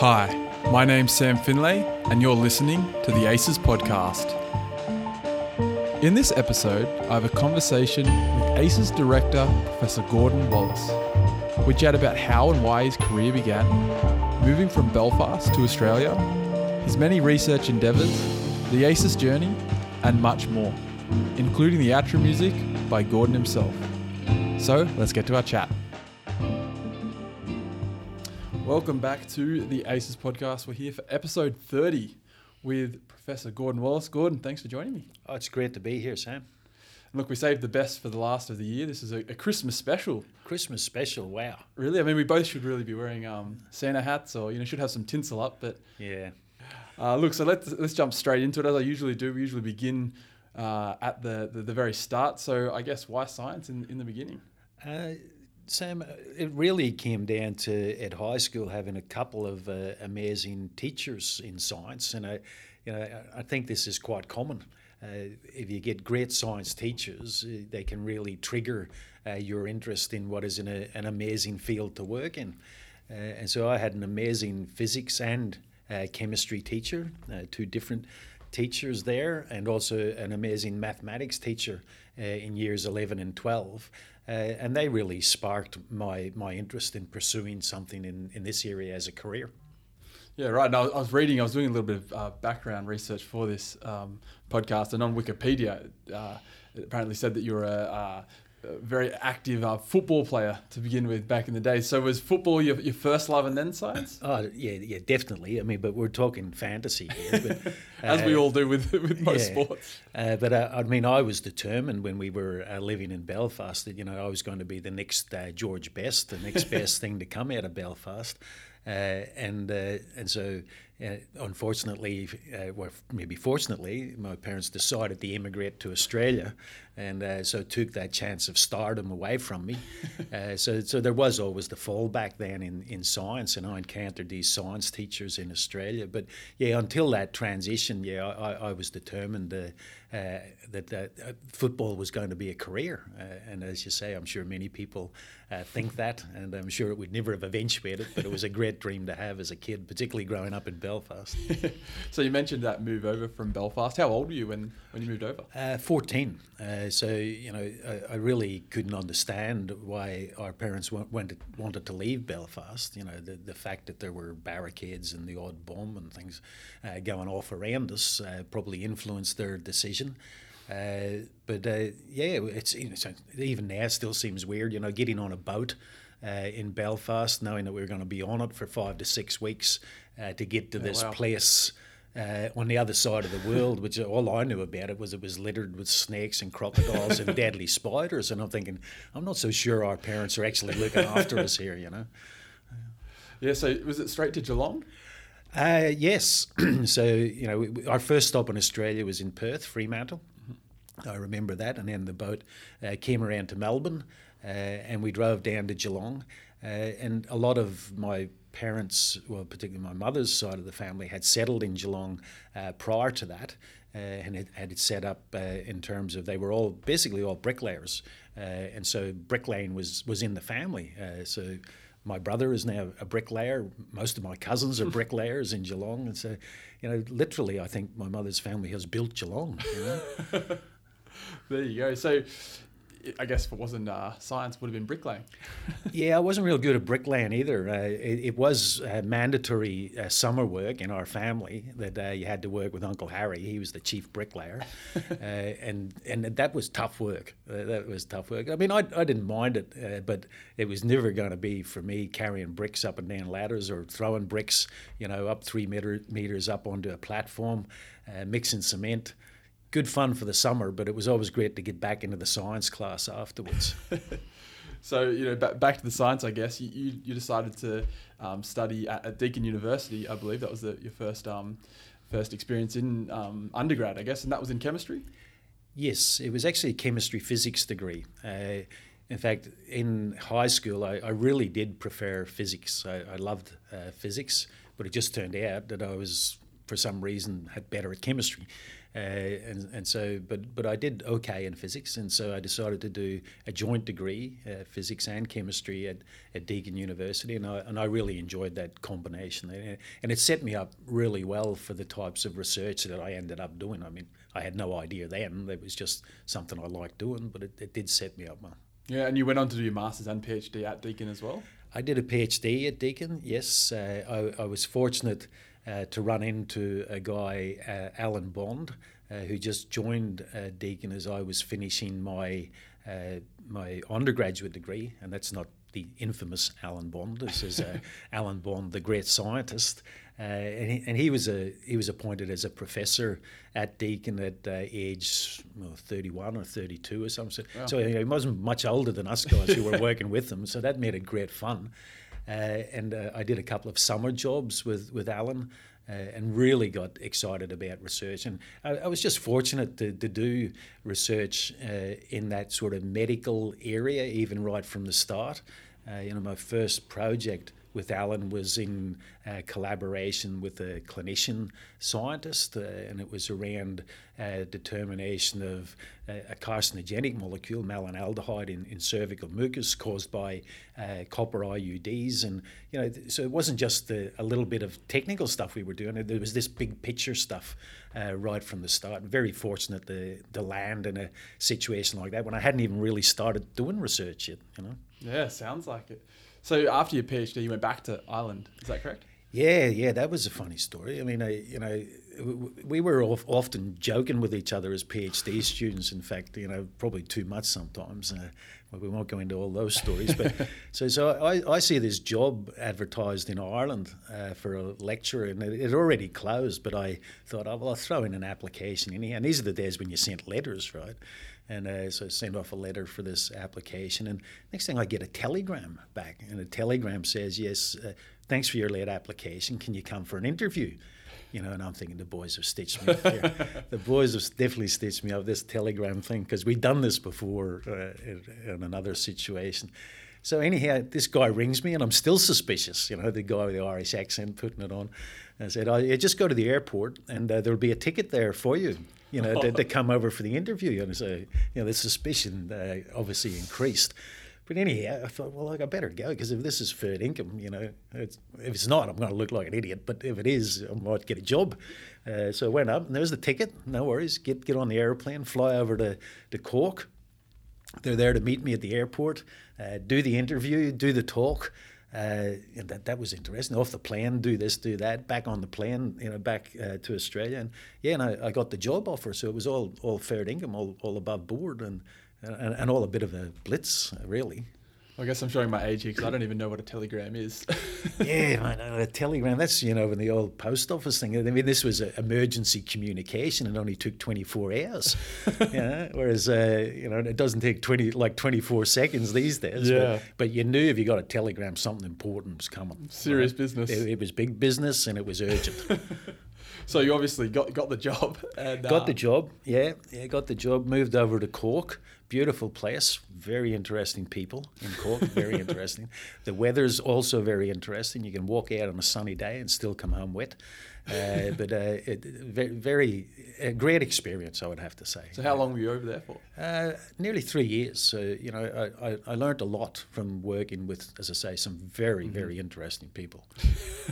Hi, my name's Sam Findlay, and you're listening to the ACES podcast. In this episode, I have a conversation with ACES director, Professor Gordon Wallace. We chat about how and why his career began, moving from Belfast to Australia, his many research endeavours, the ACES journey, and much more, including the outro music by Gordon himself. So let's get to our chat. Welcome back to the ACES podcast. We're here for episode 30 with Professor Gordon Wallace. Gordon, thanks for joining me. Oh, it's great to be here, Sam. And look, we saved the best for the last of the year. This is a, a Christmas special. Christmas special, wow. Really? I mean, we both should really be wearing um, Santa hats or, you know, should have some tinsel up. But Yeah. uh, look, so let's, let's jump straight into it as I usually do. We usually begin uh, at the, the, the very start. So I guess why science in, in the beginning? Uh, Sam, uh, it really came down to at high school having a couple of uh, amazing teachers in science, and I, you know, I think this is quite common. Uh, if you get great science teachers, uh, they can really trigger uh, your interest in what is in a, an amazing field to work in. Uh, and so I had an amazing physics and uh, chemistry teacher, uh, two different teachers there, and also an amazing mathematics teacher uh, in years 11 and 12. Uh, and they really sparked my, my interest in pursuing something in, in this area as a career. Yeah, right. And I was, reading, I was doing a little bit of uh, background research for this um, podcast, and on Wikipedia, uh, it apparently said that you're a, uh, very active uh, football player to begin with back in the day. So was football your, your first love and then science? Oh, yeah, yeah, definitely. I mean, but we're talking fantasy here. But, As we uh, all do with, with most yeah. sports. Uh, but uh, I mean, I was determined when we were uh, living in Belfast that you know I was going to be the next uh, George Best, the next best thing to come out of Belfast, uh, and uh, and so uh, unfortunately, uh, well maybe fortunately, my parents decided to immigrate to Australia, and uh, so took that chance of stardom away from me. uh, so so there was always the fallback then in in science, and I encountered these science teachers in Australia. But yeah, until that transition, yeah, I, I was determined. Uh, uh, that, that uh, football was going to be a career. Uh, and as you say, I'm sure many people uh, think that, and I'm sure it would never have eventuated, but it was a great dream to have as a kid, particularly growing up in Belfast. so you mentioned that move over from Belfast. How old were you when, when you moved over? Uh, 14. Uh, so, you know, I, I really couldn't understand why our parents wa- wanted, wanted to leave Belfast. You know, the, the fact that there were barricades and the odd bomb and things uh, going off around us uh, probably influenced their decision. Uh, but uh, yeah, it's, you know, so even now it still seems weird, you know, getting on a boat uh, in Belfast, knowing that we are going to be on it for five to six weeks uh, to get to this wow. place uh, on the other side of the world, which all I knew about it was it was littered with snakes and crocodiles and deadly spiders. And I'm thinking, I'm not so sure our parents are actually looking after us here, you know. Yeah, so was it straight to Geelong? Uh, yes. so, you know, we- our first stop in Australia was in Perth, Fremantle. I remember that. And then the boat uh, came around to Melbourne uh, and we drove down to Geelong. Uh, and a lot of my parents, well, particularly my mother's side of the family, had settled in Geelong uh, prior to that. Uh, and it had it set up uh, in terms of they were all basically all bricklayers, uh, and so bricklaying was was in the family. Uh, so my brother is now a bricklayer. Most of my cousins are bricklayers in Geelong, and so you know, literally, I think my mother's family has built Geelong. You know? There you go. So I guess if it wasn't uh, science, would have been bricklaying. yeah, I wasn't real good at bricklaying either. Uh, it, it was uh, mandatory uh, summer work in our family that uh, you had to work with Uncle Harry. He was the chief bricklayer, uh, and and that was tough work. That was tough work. I mean, I, I didn't mind it, uh, but it was never going to be for me carrying bricks up and down ladders or throwing bricks, you know, up three meter, meters up onto a platform, uh, mixing cement good fun for the summer, but it was always great to get back into the science class afterwards. So you know, back, back to the science, I guess you, you, you decided to um, study at, at Deakin University. I believe that was the, your first um, first experience in um, undergrad, I guess, and that was in chemistry. yes, it was actually a chemistry physics degree. Uh, in fact, in high school, I, I really did prefer physics. I, I loved uh, physics, but it just turned out that I was for some reason had better at chemistry. Uh, and, and so, but, but I did okay in physics, and so I decided to do a joint degree, uh, physics and chemistry at, at Deakin University, and I, and I really enjoyed that combination. And it set me up really well for the types of research that I ended up doing. I mean, I had no idea then, it was just something I liked doing, but it, it did set me up well. Yeah, and you went on to do your master's and PhD at Deakin as well? I did a PhD at Deakin, yes. Uh, I, I was fortunate uh, to run into a guy, uh, Alan Bond, uh, who just joined uh, Deakin as I was finishing my uh, my undergraduate degree, and that's not the infamous Alan Bond. This is Alan Bond, the great scientist. Uh, and, he, and, he, was a he was appointed as a professor at Deakin at uh, age well, 31 or 32 or something. Wow. So he wasn't much older than us guys who were working with him. So that made it great fun. Uh, and I did a couple of summer jobs with with Alan uh, and really got excited about research. And I, I was just fortunate to, to do research uh, in that sort of medical area, even right from the start. Uh, you know, my first project with Alan was in uh, collaboration with a clinician scientist, uh, and it was around uh, determination of uh, a carcinogenic molecule, malonaldehyde, in, in cervical mucus caused by uh, copper IUDs. And, you know, so it wasn't just a, a, little bit of technical stuff we were doing, there was this big picture stuff right from the start. Very fortunate to, to land in a situation like that when I hadn't even really started doing research yet, you know. Yeah, sounds like it. So after your PhD, you went back to Ireland. Is that correct? Yeah, yeah, that was a funny story. I mean, I, you know, we were often joking with each other as PhD students. In fact, you know, probably too much sometimes. Uh, well, we won't go into all those stories, but so so I, I see this job advertised in Ireland uh, for a lecturer, and it, it, already closed. But I thought, oh, well, I'll throw in an application here. And these are the days when you sent letters, right? And uh, so I sent off a letter for this application. And next thing I get a telegram back. And the telegram says, Yes, uh, thanks for your late application. Can you come for an interview? You know, and I'm thinking the boys have stitched me up here. the boys have definitely stitched me up this telegram thing because we've done this before uh, in, in another situation. So anyhow, this guy rings me, and I'm still suspicious. You know, the guy with the Irish accent putting it on. I said, oh, yeah, just go to the airport, and uh, there'll be a ticket there for you you know, to, to, come over for the interview. And so, you know, the suspicion uh, obviously increased. But anyhow, I thought, well, like, I better go because if this is fair income, you know, it's, if it's not, I'm going to look like an idiot. But if it is, I might get a job. Uh, so I went up, and there's the ticket. No worries. Get get on the airplane, fly over to, to Cork. They're there to meet me at the airport, uh, do the interview, do the talk. Uh, that that was interesting. Off the plane, do this, do that. Back on the plane, you know, back uh, to Australia, and yeah, and I, I, got the job offer, so it was all all fair income, all, all above board, and, and and all a bit of a blitz, really. I guess I'm showing my age here because I don't even know what a telegram is. yeah, man, a telegram. That's you know in the old post office thing. I mean, this was an emergency communication. It only took 24 hours. you know? Whereas uh, you know it doesn't take 20 like 24 seconds these days. Yeah. But, but, you knew if you got a telegram, something important was coming. Serious right? business. It, it was big business and it was urgent. so you obviously got got the job. And, got uh, the job. Yeah, yeah, got the job. Moved over to Cork beautiful place, very interesting people in Cork, very interesting. The weather's also very interesting. You can walk out on a sunny day and still come home wet. Uh, but uh, it, very, very a great experience, I would have to say. So, how long were you over there for? Uh, nearly three years. So, you know, I, I, I, learned a lot from working with, as I say, some very, mm-hmm. very interesting people.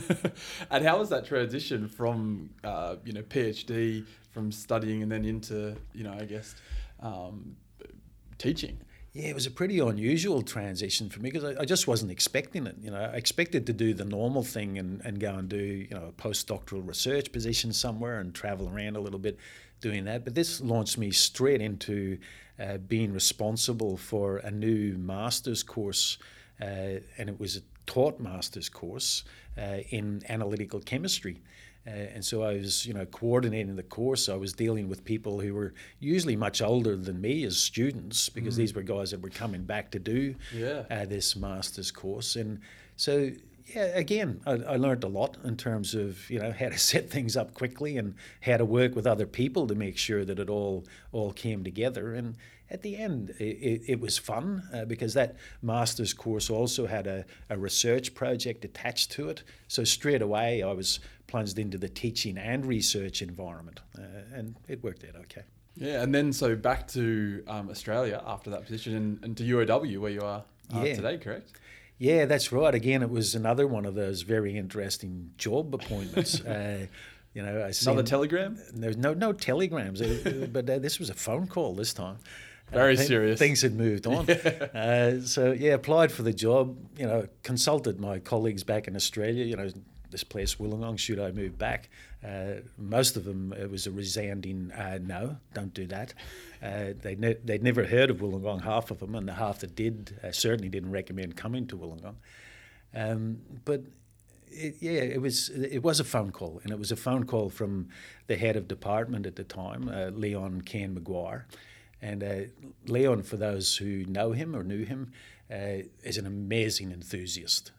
and how was that transition from, uh, you know, PhD, from studying and then into, you know, I guess, um, teaching. Yeah, it was a pretty unusual transition for me because I, I, just wasn't expecting it. You know, I expected to do the normal thing and, and go and do you know a postdoctoral research position somewhere and travel around a little bit doing that. But this launched me straight into uh, being responsible for a new master's course, uh, and it was a taught master's course uh, in analytical chemistry. Uh, and so I was, you know, coordinating the course. I was dealing with people who were usually much older than me as students, because mm. these were guys that were coming back to do yeah. uh, this master's course. And so, yeah, again, I, I, learned a lot in terms of, you know, how to set things up quickly and how to work with other people to make sure that it all all came together. And at the end, it, it was fun uh, because that master's course also had a, a research project attached to it. So straight away, I was plunged into the teaching and research environment, uh, and it worked out okay. Yeah, and then so back to um, Australia after that position and, and, to UOW where you are uh, yeah. today, correct? Yeah, that's right. Again, it was another one of those very interesting job appointments. uh, you know, I another telegram. There's no no telegrams, uh, but uh, this was a phone call this time. Very uh, th- serious. Things had moved on. Yeah. Uh, so yeah, applied for the job. You know, consulted my colleagues back in Australia. You know, this place Wollongong. Should I move back? Uh, most of them it was a resounding uh, no, don't do that. Uh, they'd, ne- they'd never heard of Wollongong, half of them, and the half that did uh, certainly didn't recommend coming to Wollongong. Um, but it, yeah, it was it was a phone call, and it was a phone call from the head of department at the time, uh, Leon Kane-Maguire. And uh, Leon, for those who know him or knew him, is an amazing enthusiast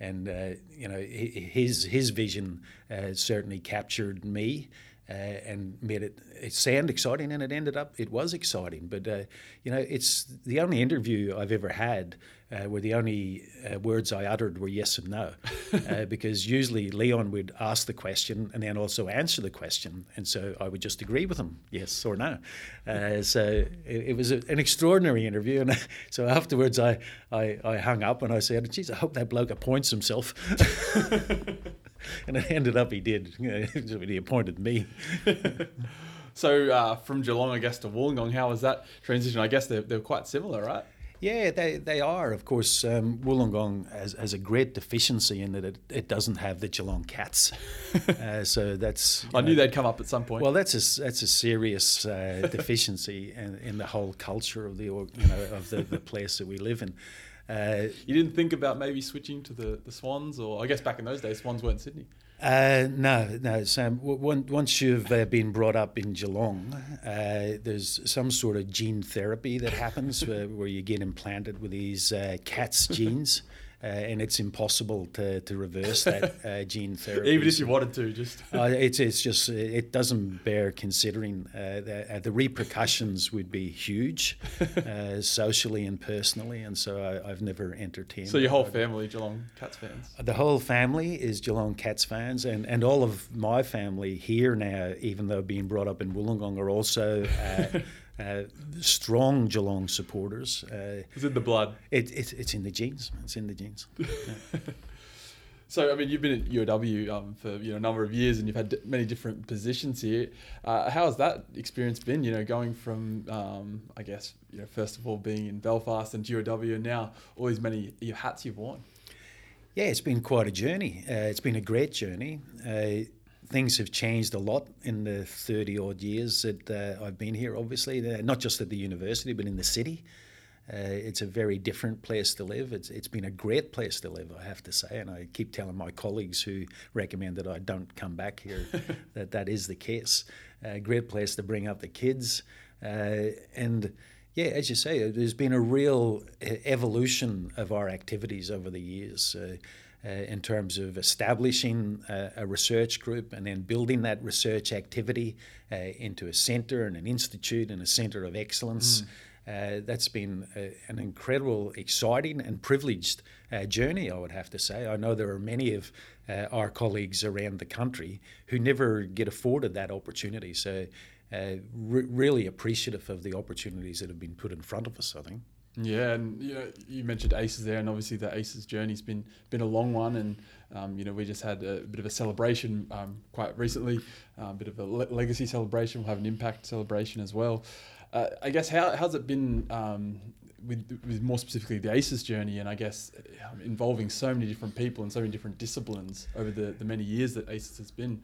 and uh, you know his his vision uh, certainly captured me uh, and made it, it sound exciting, and it ended up it was exciting. But uh, you know, it's the only interview I've ever had uh, where the only uh, words I uttered were yes and no, uh, because usually Leon would ask the question and then also answer the question, and so I would just agree with him, yes or no. Uh, so it, it was a, an extraordinary interview, and so afterwards I, I, I hung up and I said, "Geez, I hope that bloke appoints himself." and it ended up he did. he appointed me. so uh, from Geelong, I guess, to Wollongong, how was that transition? I guess they're, they're quite similar, right? Yeah, they, they are. Of course, um, Wollongong has, has a great deficiency in that it, it doesn't have the Geelong Cats. uh, so that's. I know, knew they'd come up at some point. Well, that's a that's a serious uh, deficiency in, in the whole culture of the you know of the, the place that we live in. Uh, you didn't think about maybe switching to the, the Swans, or I guess back in those days, Swans weren't Sydney. Uh, no, no, Sam. Once you've uh, been brought up in Geelong, uh, there's some sort of gene therapy that happens where, where you get implanted with these uh, CATS genes uh, and it's impossible to, to reverse that uh, gene therapy. Even if you wanted to, just uh, it's it's just it doesn't bear considering. Uh, the, uh, the, repercussions would be huge, uh, socially and personally, and so I, have never entertained. So your whole family Geelong Cats fans. The whole family is Geelong Cats fans, and, and all of my family here now, even though being brought up in Wollongong, are also. Uh, strong Geelong supporters. Uh, it's in the blood. It, it, it's in the genes. It's in the genes. Yeah. so, I mean, you've been at UOW um, for you know a number of years, and you've had d- many different positions here. Uh, how has that experience been? You know, going from um, I guess you know first of all being in Belfast and UOW, and now all these many hats you've worn. Yeah, it's been quite a journey. Uh, it's been a great journey. Uh, things have changed a lot in the 30 odd years that uh, I've been here, obviously, uh, not just at the university, but in the city. Uh, it's a very different place to live. It's, it's been a great place to live, I have to say. And I keep telling my colleagues who recommend that I don't come back here that that is the case. A great place to bring up the kids. Uh, and yeah, as you say, there's been a real uh, evolution of our activities over the years. Uh, uh, in terms of establishing a, a, research group and then building that research activity uh, into a centre and an institute and a centre of excellence. Mm. Uh, that's been a, an incredible, exciting, and privileged uh, journey, I would have to say. I know there are many of uh, our colleagues around the country who never get afforded that opportunity. So, uh, re- really appreciative of the opportunities that have been put in front of us, I think. Yeah, and you know, you mentioned Aces there, and obviously the Aces journey's been been a long one, and um, you know we just had a bit of a celebration um, quite recently, a bit of a le- legacy celebration. We'll have an impact celebration as well. Uh, I guess how how's it been um, with, with more specifically the Aces journey, and I guess um, involving so many different people and so many different disciplines over the, the many years that Aces has been.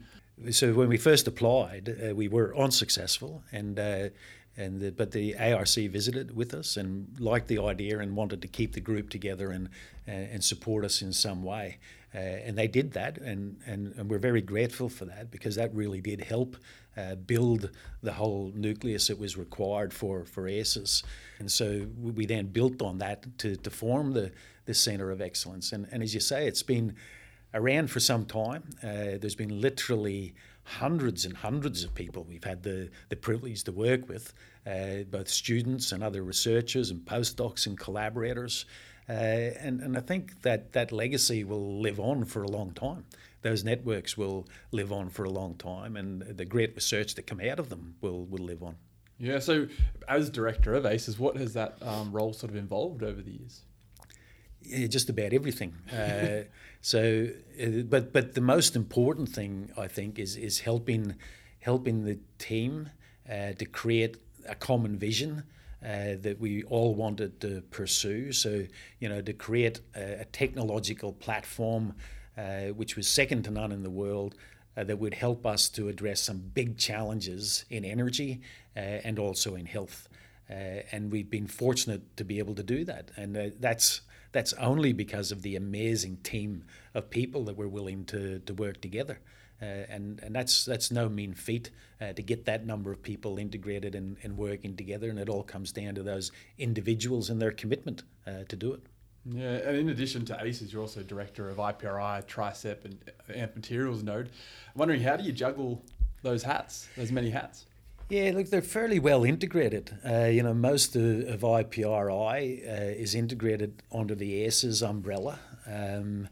So when we first applied, uh, we were unsuccessful, and uh, and the, but the ARC visited with us and liked the idea and wanted to keep the group together and and support us in some way. Uh, and they did that, and, and, and, we're very grateful for that because that really did help uh, build the whole nucleus that was required for, for ACES. And so we then built on that to, to form the, the Centre of Excellence. And, and as you say, it's been around for some time. Uh, there's been literally hundreds and hundreds of people we've had the, the privilege to work with, uh, both students and other researchers and postdocs and collaborators. Uh, and, and I think that that legacy will live on for a long time. Those networks will live on for a long time, and the great research that come out of them will, will live on. Yeah, so as director of ACES, what has that um, role sort of involved over the years? Yeah, just about everything. Uh, so, uh, but but the most important thing I think is is helping helping the team uh, to create a common vision uh, that we all wanted to pursue. So, you know, to create a, a technological platform uh, which was second to none in the world. Uh, that would help us to address some big challenges in energy uh, and also in health. Uh, and we've been fortunate to be able to do that. And uh, that's that's only because of the amazing team of people that were willing to, to work together. Uh, and and that's that's no mean feat uh, to get that number of people integrated and, and working together, and it all comes down to those individuals and their commitment uh, to do it. Yeah, and in addition to ACES, you're also director of IPRI, Tricep, and Amp Materials Node. I'm wondering how do you juggle those hats, those many hats? Yeah, look, they're fairly well integrated. Uh, you know, most of, of IPRI uh, is integrated under the ACES umbrella. Um,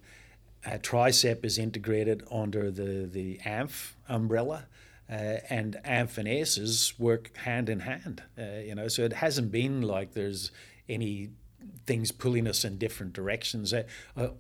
uh, Tricep is integrated under the, the ANFF umbrella. Uh, and ANFF and ACES work hand in hand, uh, you know, so it hasn't been like there's any things pulling us in different directions. Uh,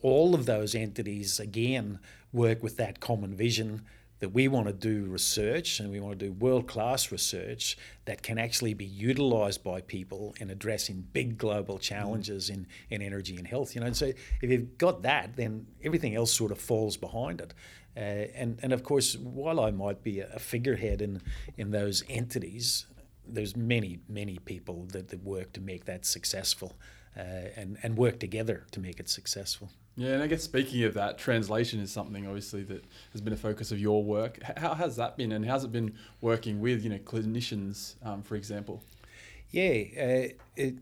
all of those entities, again, work with that common vision that we want to do research and we want to do world class research that can actually be utilized by people in addressing big global challenges in, in energy and health. You know, and so if you've got that, then everything else sort of falls behind it. Uh, and, and of course, while I might be a figurehead in, in those entities, there's many, many people that, that work to make that successful uh, and, and work together to make it successful. Yeah, and I guess speaking of that, translation is something obviously that has been a focus of your work. How has that been, and how's it been working with you know clinicians, um, for example? Yeah, uh, it,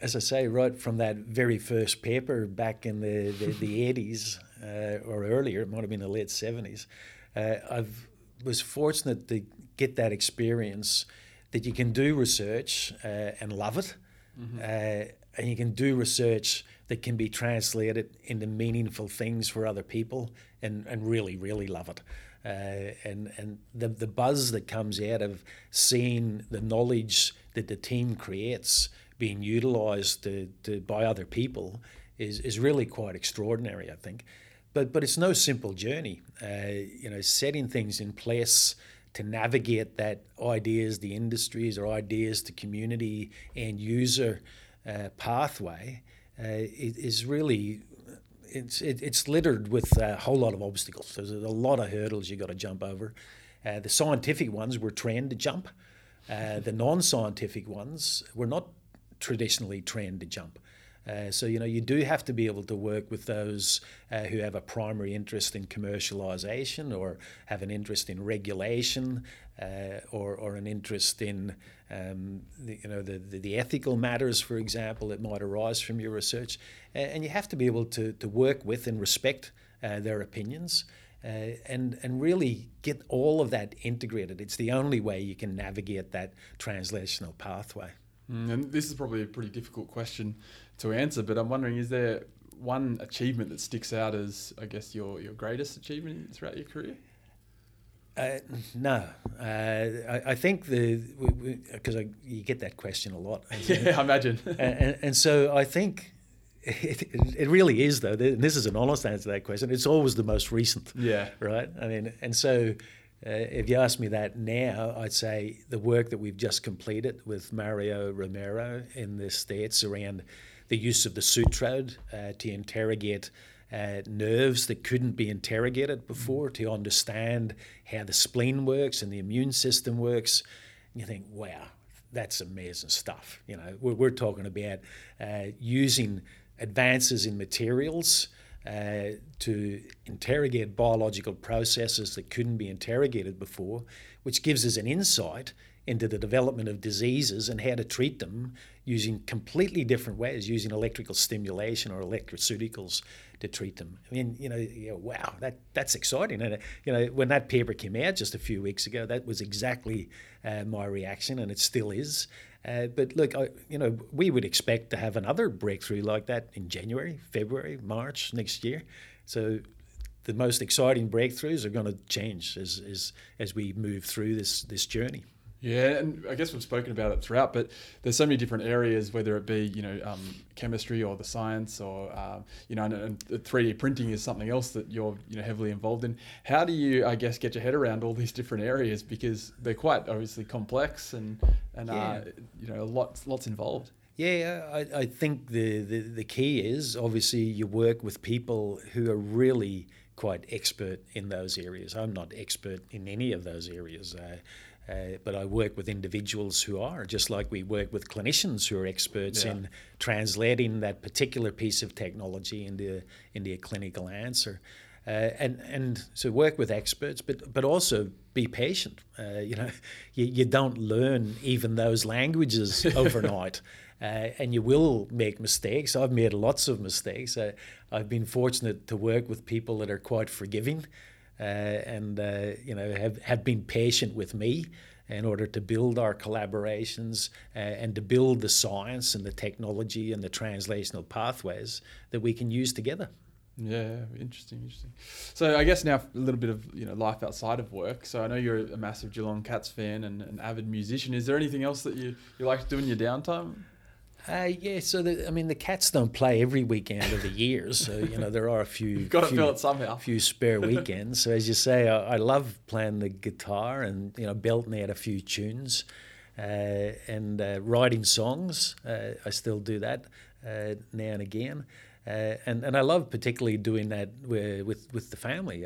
as I say, right from that very first paper back in the the, the 80s uh, or earlier, it might have been the late 70s. Uh, I was fortunate to get that experience that you can do research uh, and love it. Mm-hmm. And you can do research that can be translated into meaningful things for other people and, and really, really love it. Uh, and and the, the buzz that comes out of seeing the knowledge that the team creates being utilized to, to, by other people is, is really quite extraordinary, I think. But, but it's no simple journey. Uh, you know, setting things in place to navigate that ideas, the industries, or ideas to community and user uh, pathway uh, is really it's it, it's littered with a whole lot of obstacles. There's a lot of hurdles you got to jump over. Uh, the scientific ones we're trained to jump. Uh, the non-scientific ones we're not traditionally trained to jump. Uh, so you know you do have to be able to work with those uh, who have a primary interest in commercialization or have an interest in regulation uh, or, or an interest in um, the, you know the, the, the, ethical matters, for example, that might arise from your research, and you have to be able to, to work with and respect uh, their opinions. Uh, and and really get all of that integrated. It's the only way you can navigate that translational pathway. Mm, and this is probably a pretty difficult question to answer, but I'm wondering: is there one achievement that sticks out as, I guess, your your greatest achievement throughout your career? Uh, no, uh, I, I, think the because you get that question a lot. Yeah, I imagine. and, and, so I think it, it, really is though. And This is an honest answer to that question. It's always the most recent. Yeah. Right. I mean, and so uh, if you ask me that now, I'd say the work that we've just completed with Mario Romero in the states around the use of the sutrode uh, to interrogate uh, nerves that couldn't be interrogated before to understand how the spleen works and the immune system works. You think, wow, that's amazing stuff. You know, we're, we're talking about uh, using advances in materials uh, to interrogate biological processes that couldn't be interrogated before, which gives us an insight into the development of diseases and how to treat them using completely different ways, using electrical stimulation or electroceuticals to treat them. I mean, you know, you know, wow, that that's exciting. And you know, when that paper came out just a few weeks ago, that was exactly uh, my reaction, and it still is. Uh, but look, I, you know, we would expect to have another breakthrough like that in January, February, March next year. So the most exciting breakthroughs are going to change as, as, as we move through this, this journey. Yeah, and I guess we've spoken about it throughout, but there's so many different areas, whether it be you know um, chemistry or the science, or um, you know, and, and 3D printing is something else that you're you know heavily involved in. How do you, I guess, get your head around all these different areas because they're quite obviously complex and and yeah. uh, you know lots lots involved. Yeah, I, I think the, the the key is obviously you work with people who are really quite expert in those areas. I'm not expert in any of those areas. Uh, uh, but I work with individuals who are, just like we work with clinicians who are experts yeah. in translating that particular piece of technology into, into a clinical answer. Uh, and and so work with experts, but but also be patient. Uh, you know, you, you don't learn even those languages overnight, uh, and you will make mistakes. I've made lots of mistakes. Uh, I've been fortunate to work with people that are quite forgiving and uh, you know have, have been patient with me in order to build our collaborations uh, and to build the science and the technology and the translational pathways that we can use together. Yeah, interesting, interesting. So I guess now a little bit of you know life outside of work. So I know you're a massive Geelong Cats fan and an avid musician. Is there anything else that you, you like to do in your downtime? Uh, yeah, so the, I mean the Cats don't play every weekend of the year, so you know there are a few. You've got to few, fill it somehow. few spare weekends. so as you say, I, I, love playing the guitar and you know belting out a few tunes, uh, and uh, writing songs. Uh, I still do that uh, now and again. Uh, and and I love particularly doing that with with, with the family.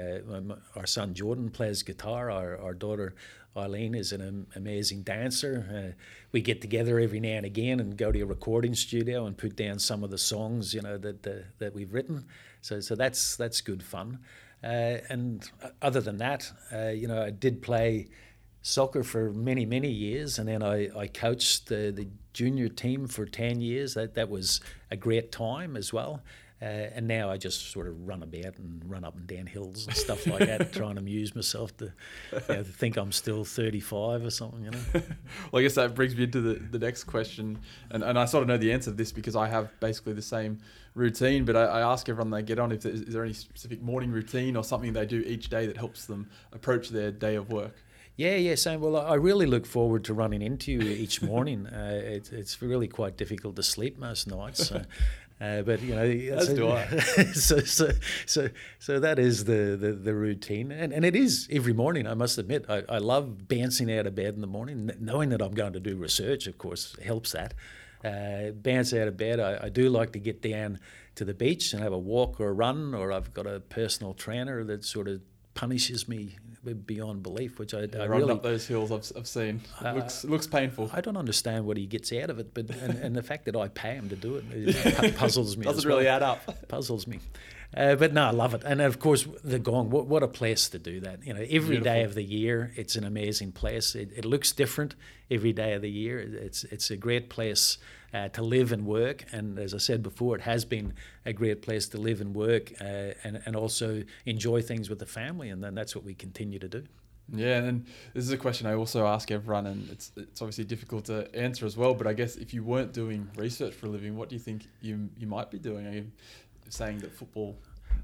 our son Jordan plays guitar. Our our daughter Eileen is an amazing dancer. Uh, we get together every now and again and go to a recording studio and put down some of the songs, you know, that that we've written. So so that's that's good fun. Uh, and other than that, uh, you know, I did play soccer for many many years, and then I, I coached the, the junior team for ten years. That that was a great time as well. Uh, and now I just sort of run about and run up and down hills and stuff like that, trying to amuse myself to, you know, to, think I'm still 35 or something, you know. well, I guess that brings me into the, the next question. And, and I sort of know the answer to this because I have basically the same routine, but I, I ask everyone they get on if there, is there any specific morning routine or something they do each day that helps them approach their day of work? Yeah, yeah, Sam. Well, I really look forward to running into you each morning. Uh, it, it's really quite difficult to sleep most nights. So, uh, but you know, as so, do I. so, so, so, so that is the, the, the routine, and, and it is every morning. I must admit, I, I love bouncing out of bed in the morning, knowing that I'm going to do research. Of course, helps that. Uh, bounce out of bed. I, I do like to get down to the beach and have a walk or a run, or I've got a personal trainer that sort of punishes me beyond belief, which I, yeah, I really up those hills I've, I've seen. It uh, looks looks painful. I don't understand what he gets out of it, but and, and the fact that I pay him to do it, it puzzles me. Doesn't really add up. Puzzles me. Uh, but no, I love it, and of course the Gong. What, what a place to do that! You know, every Beautiful. day of the year, it's an amazing place. It, it looks different every day of the year. It's it's a great place uh, to live and work. And as I said before, it has been a great place to live and work uh, and, and also enjoy things with the family. And then that's what we continue to do. Yeah, and this is a question I also ask everyone, and it's it's obviously difficult to answer as well. But I guess if you weren't doing research for a living, what do you think you you might be doing? Are you saying that football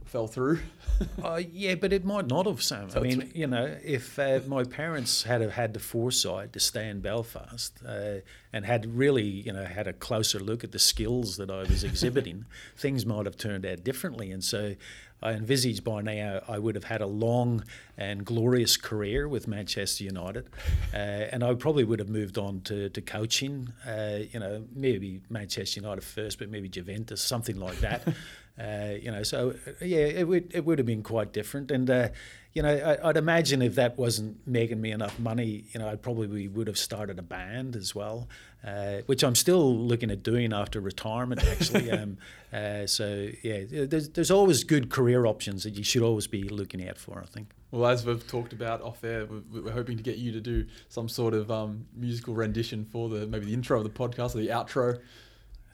fell through. uh, yeah, but it might not have, Sam. I mean, you know, if uh, my parents had have had the foresight to stay in Belfast uh, and had really, you know, had a closer look at the skills that I was exhibiting, things might have turned out differently. And so I envisage by now I would have had a long and glorious career with Manchester United, uh, and I probably would have moved on to, to coaching. Uh, you know, maybe Manchester United first, but maybe Juventus, something like that. Uh, you know, so uh, yeah, it would it would have been quite different. And uh, you know, I, would imagine if that wasn't making me enough money, you know, I probably would have started a band as well, uh, which I'm still looking at doing after retirement. Actually, um, uh, so yeah, there's there's always good career options that you should always be looking out for. I think. Well, as we've talked about off air, we're hoping to get you to do some sort of um, musical rendition for the maybe the intro of the podcast or the outro.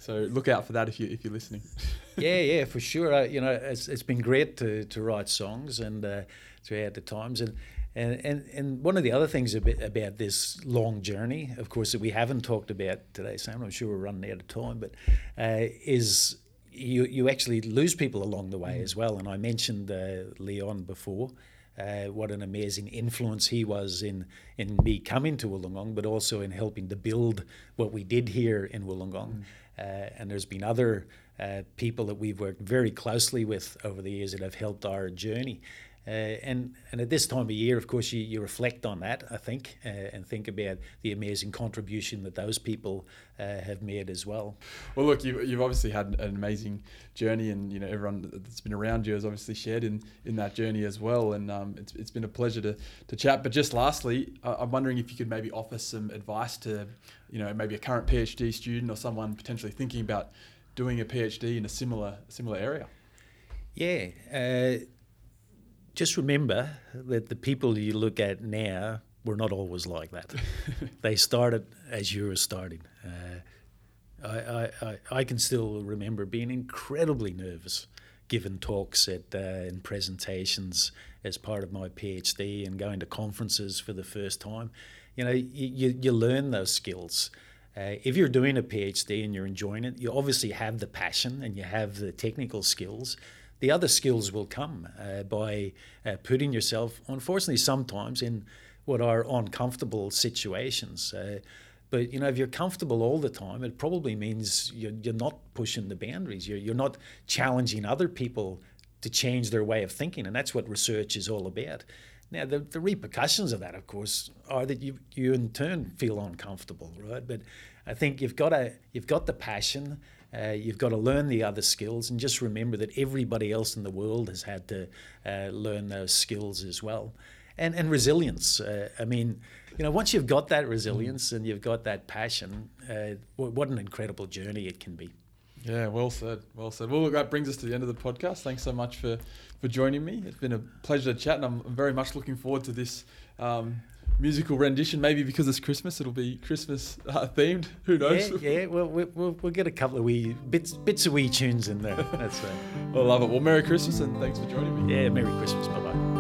So look out for that if you if you're listening. yeah, yeah, for sure. Uh, you know, it's, it's been great to, to write songs and uh, throughout the times and. And, and, and one of the other things about, about this long journey, of course, that we haven't talked about today, Sam, I'm sure we're running out of time, but uh, is you, you actually lose people along the way mm. as well. And I mentioned uh, Leon before, uh, what an amazing influence he was in in me coming to Wollongong, but also in helping to build what we did here in Wollongong. Mm. Uh, and there's been other uh, people that we've worked very closely with over the years that have helped our journey. Uh, and and at this time of year, of course, you, you reflect on that, I think, uh, and think about the amazing contribution that those people uh, have made as well. Well, look, you've, you've obviously had an amazing journey, and you know everyone that's been around you has obviously shared in, in that journey as well. And um, it's, it's been a pleasure to, to chat. But just lastly, I'm wondering if you could maybe offer some advice to, you know, maybe a current PhD student or someone potentially thinking about doing a PhD in a similar similar area. Yeah. Just remember that the people you look at now were not always like that. they started as you were starting. Uh, I, I, I can still remember being incredibly nervous giving talks at uh, and presentations as part of my PhD and going to conferences for the first time. You know, you, you learn those skills. Uh, if you're doing a PhD and you're enjoying it, you obviously have the passion and you have the technical skills the other skills will come uh, by uh, putting yourself, unfortunately, sometimes in what are uncomfortable situations. Uh, but you know, if you're comfortable all the time, it probably means you're, you're not pushing the boundaries. You're, you're not challenging other people to change their way of thinking, and that's what research is all about. Now, the, the repercussions of that, of course, are that you you in turn feel uncomfortable, right? But I think you've got a you've got the passion. Uh, you've got to learn the other skills and just remember that everybody else in the world has had to uh, learn those skills as well. And, and resilience. Uh, I mean, you know, once you've got that resilience and you've got that passion, uh, what an incredible journey it can be. Yeah, well said. Well said. Well, that brings us to the end of the podcast. Thanks so much for, for joining me. It's been a pleasure to chat, and I'm very much looking forward to this um, musical rendition. Maybe because it's Christmas, it'll be Christmas uh, themed. Who knows? Yeah, yeah. Well, we'll, we'll get a couple of wee bits bits of wee tunes in there. That's right. I love it. Well, Merry Christmas and thanks for joining me. Yeah, Merry Christmas. Bye bye.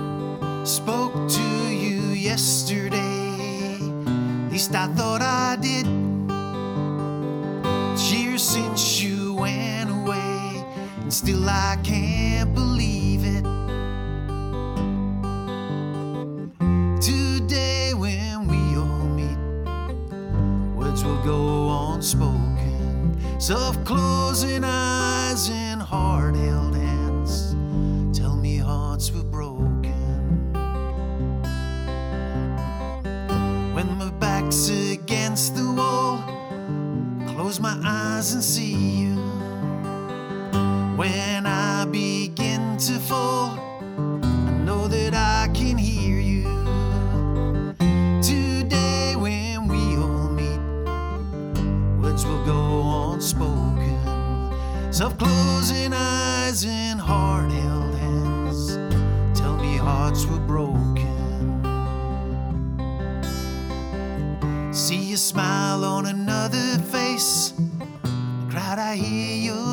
Of closing eyes and hard held hands tell me hearts were broken. See a smile on another face, crowd, I hear your